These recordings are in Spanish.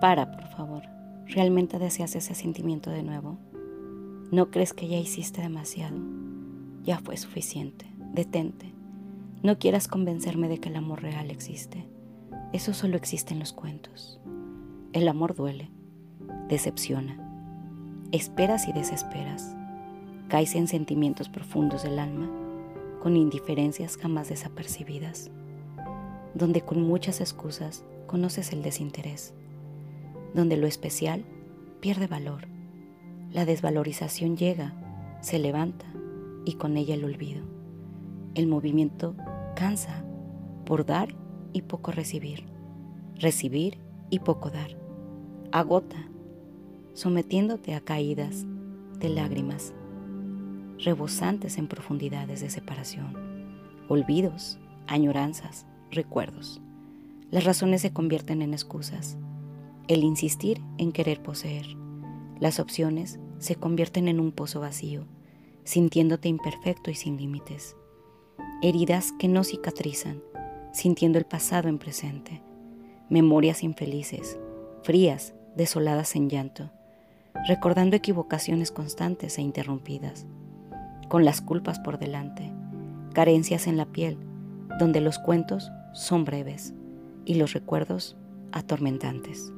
Para, por favor. ¿Realmente deseas ese sentimiento de nuevo? ¿No crees que ya hiciste demasiado? Ya fue suficiente. Detente. No quieras convencerme de que el amor real existe. Eso solo existe en los cuentos. El amor duele, decepciona, esperas y desesperas, caes en sentimientos profundos del alma, con indiferencias jamás desapercibidas, donde con muchas excusas conoces el desinterés, donde lo especial pierde valor, la desvalorización llega, se levanta y con ella el olvido. El movimiento cansa por dar y poco recibir, recibir y poco dar. Agota, sometiéndote a caídas de lágrimas, rebosantes en profundidades de separación, olvidos, añoranzas, recuerdos. Las razones se convierten en excusas, el insistir en querer poseer. Las opciones se convierten en un pozo vacío, sintiéndote imperfecto y sin límites. Heridas que no cicatrizan, sintiendo el pasado en presente, memorias infelices, frías, desoladas en llanto, recordando equivocaciones constantes e interrumpidas, con las culpas por delante, carencias en la piel, donde los cuentos son breves y los recuerdos atormentantes,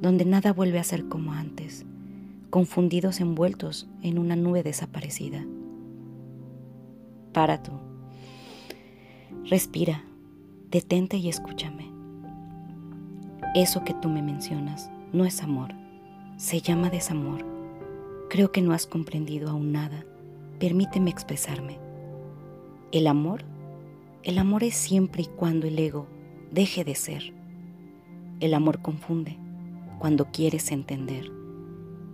donde nada vuelve a ser como antes, confundidos envueltos en una nube desaparecida. Para tú. Respira detente y escúchame. Eso que tú me mencionas no es amor, se llama desamor. Creo que no has comprendido aún nada. Permíteme expresarme. El amor, el amor es siempre y cuando el ego deje de ser. El amor confunde cuando quieres entender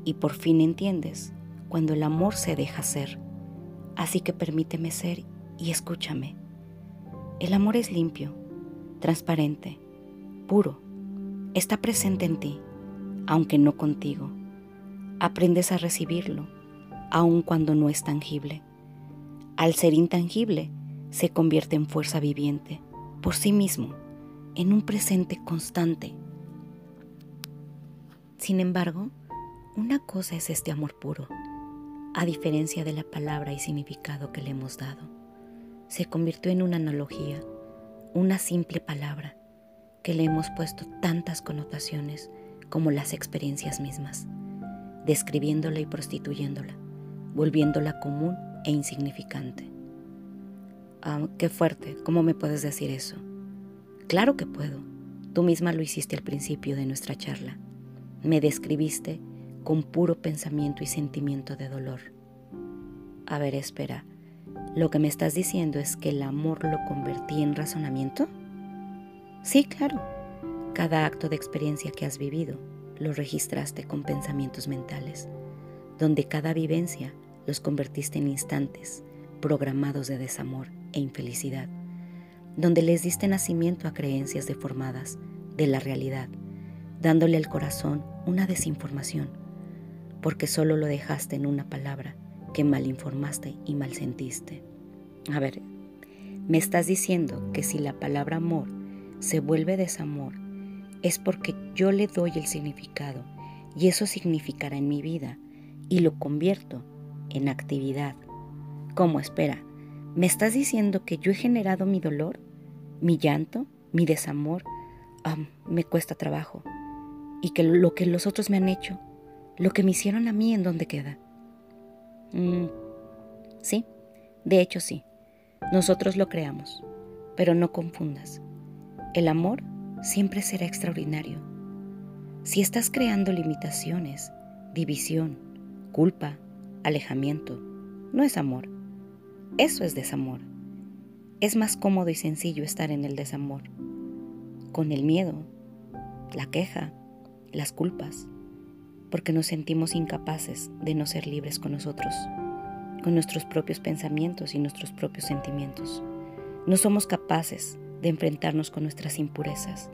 y por fin entiendes cuando el amor se deja ser. Así que permíteme ser y escúchame. El amor es limpio, transparente, puro, está presente en ti, aunque no contigo. Aprendes a recibirlo, aun cuando no es tangible. Al ser intangible, se convierte en fuerza viviente, por sí mismo, en un presente constante. Sin embargo, una cosa es este amor puro, a diferencia de la palabra y significado que le hemos dado. Se convirtió en una analogía una simple palabra que le hemos puesto tantas connotaciones como las experiencias mismas, describiéndola y prostituyéndola, volviéndola común e insignificante. Ah, qué fuerte, ¿cómo me puedes decir eso? Claro que puedo. Tú misma lo hiciste al principio de nuestra charla. Me describiste con puro pensamiento y sentimiento de dolor. A ver, espera. ¿Lo que me estás diciendo es que el amor lo convertí en razonamiento? Sí, claro. Cada acto de experiencia que has vivido lo registraste con pensamientos mentales, donde cada vivencia los convertiste en instantes programados de desamor e infelicidad, donde les diste nacimiento a creencias deformadas de la realidad, dándole al corazón una desinformación, porque solo lo dejaste en una palabra que mal informaste y mal sentiste. A ver, me estás diciendo que si la palabra amor se vuelve desamor, es porque yo le doy el significado y eso significará en mi vida y lo convierto en actividad. ¿Cómo? Espera, ¿me estás diciendo que yo he generado mi dolor, mi llanto, mi desamor? me cuesta trabajo. Y que lo que los otros me han hecho, lo que me hicieron a mí, ¿en dónde queda? Mm, sí, de hecho sí, nosotros lo creamos, pero no confundas. El amor siempre será extraordinario. Si estás creando limitaciones, división, culpa, alejamiento, no es amor. Eso es desamor. Es más cómodo y sencillo estar en el desamor, con el miedo, la queja, las culpas, porque nos sentimos incapaces de no ser libres con nosotros, con nuestros propios pensamientos y nuestros propios sentimientos. No somos capaces de enfrentarnos con nuestras impurezas.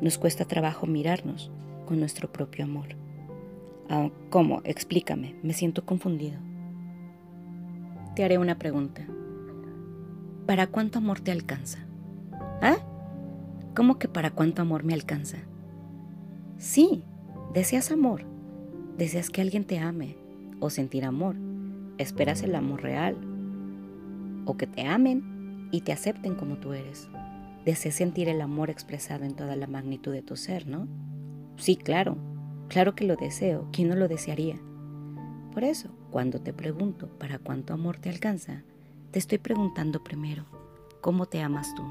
Nos cuesta trabajo mirarnos con nuestro propio amor. Ah, ¿Cómo? Explícame, me siento confundido. Te haré una pregunta. ¿Para cuánto amor te alcanza? ¿Ah? ¿Cómo que para cuánto amor me alcanza? Sí, deseas amor, deseas que alguien te ame o sentir amor, esperas el amor real o que te amen y te acepten como tú eres. Deseas sentir el amor expresado en toda la magnitud de tu ser, ¿no? Sí, claro, claro que lo deseo, ¿quién no lo desearía? Por eso, cuando te pregunto para cuánto amor te alcanza, te estoy preguntando primero, ¿cómo te amas tú?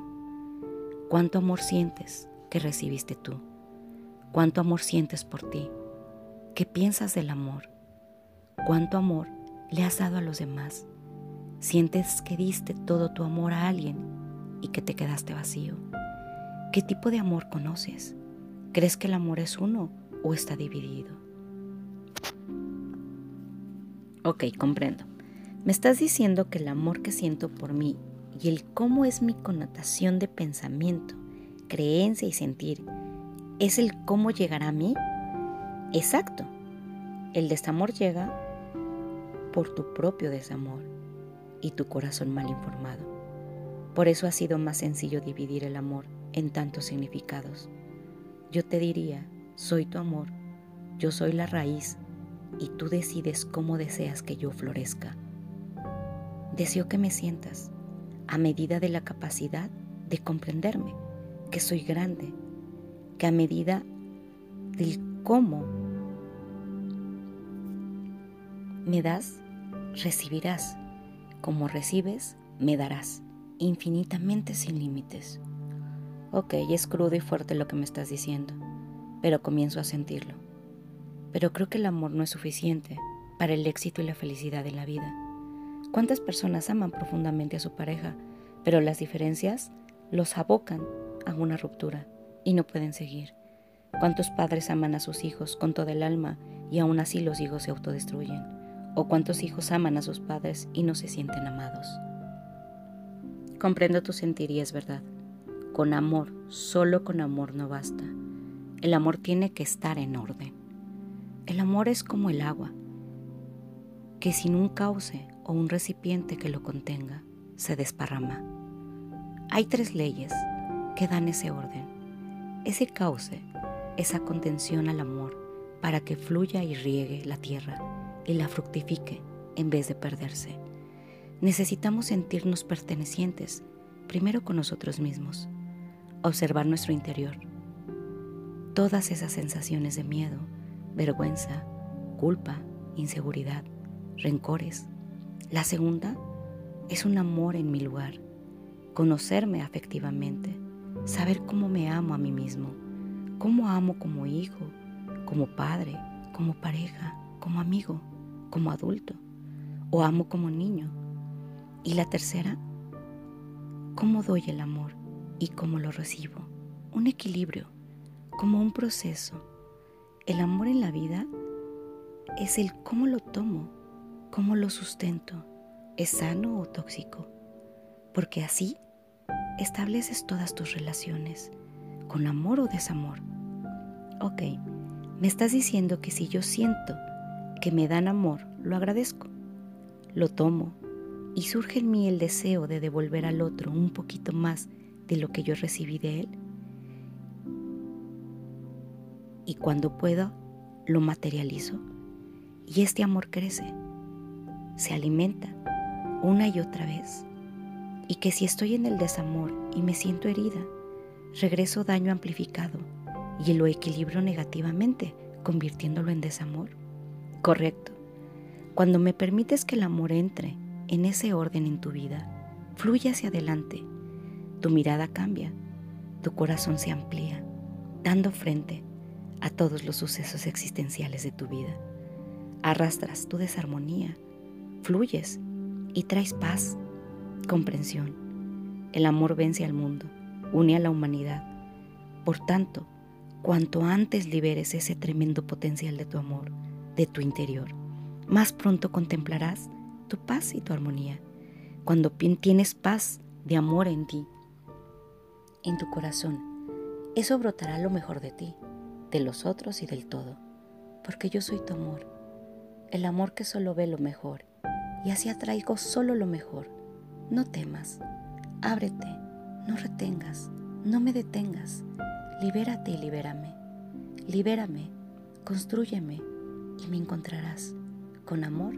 ¿Cuánto amor sientes que recibiste tú? ¿Cuánto amor sientes por ti? ¿Qué piensas del amor? ¿Cuánto amor le has dado a los demás? ¿Sientes que diste todo tu amor a alguien y que te quedaste vacío? ¿Qué tipo de amor conoces? ¿Crees que el amor es uno o está dividido? Ok, comprendo. Me estás diciendo que el amor que siento por mí y el cómo es mi connotación de pensamiento, creencia y sentir es el cómo llegará a mí Exacto. El desamor llega por tu propio desamor y tu corazón mal informado. Por eso ha sido más sencillo dividir el amor en tantos significados. Yo te diría, soy tu amor, yo soy la raíz y tú decides cómo deseas que yo florezca. Deseo que me sientas a medida de la capacidad de comprenderme, que soy grande, que a medida del cómo me das, recibirás. Como recibes, me darás. Infinitamente sin límites. Ok, es crudo y fuerte lo que me estás diciendo, pero comienzo a sentirlo. Pero creo que el amor no es suficiente para el éxito y la felicidad en la vida. ¿Cuántas personas aman profundamente a su pareja, pero las diferencias los abocan a una ruptura y no pueden seguir? ¿Cuántos padres aman a sus hijos con todo el alma y aún así los hijos se autodestruyen? ¿O cuántos hijos aman a sus padres y no se sienten amados? Comprendo tu sentir y es verdad. Con amor, solo con amor no basta. El amor tiene que estar en orden. El amor es como el agua, que sin un cauce o un recipiente que lo contenga, se desparrama. Hay tres leyes que dan ese orden. Ese cauce, esa contención al amor para que fluya y riegue la tierra y la fructifique en vez de perderse. Necesitamos sentirnos pertenecientes, primero con nosotros mismos, observar nuestro interior. Todas esas sensaciones de miedo, vergüenza, culpa, inseguridad, rencores. La segunda es un amor en mi lugar, conocerme afectivamente, saber cómo me amo a mí mismo, cómo amo como hijo, como padre, como pareja, como amigo como adulto o amo como niño. Y la tercera, cómo doy el amor y cómo lo recibo. Un equilibrio, como un proceso. El amor en la vida es el cómo lo tomo, cómo lo sustento, es sano o tóxico. Porque así estableces todas tus relaciones, con amor o desamor. Ok, me estás diciendo que si yo siento que me dan amor, lo agradezco, lo tomo y surge en mí el deseo de devolver al otro un poquito más de lo que yo recibí de él. Y cuando puedo, lo materializo y este amor crece, se alimenta una y otra vez. Y que si estoy en el desamor y me siento herida, regreso daño amplificado y lo equilibro negativamente, convirtiéndolo en desamor correcto. Cuando me permites que el amor entre en ese orden en tu vida, fluye hacia adelante, tu mirada cambia, tu corazón se amplía, dando frente a todos los sucesos existenciales de tu vida. Arrastras tu desarmonía, fluyes y traes paz, comprensión. El amor vence al mundo, une a la humanidad. Por tanto, cuanto antes liberes ese tremendo potencial de tu amor, de tu interior. Más pronto contemplarás tu paz y tu armonía. Cuando tienes paz de amor en ti, en tu corazón, eso brotará lo mejor de ti, de los otros y del todo, porque yo soy tu amor, el amor que solo ve lo mejor, y así atraigo solo lo mejor. No temas, ábrete, no retengas, no me detengas, libérate y libérame. Libérame, construyeme y me encontrarás. Con amor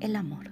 el amor.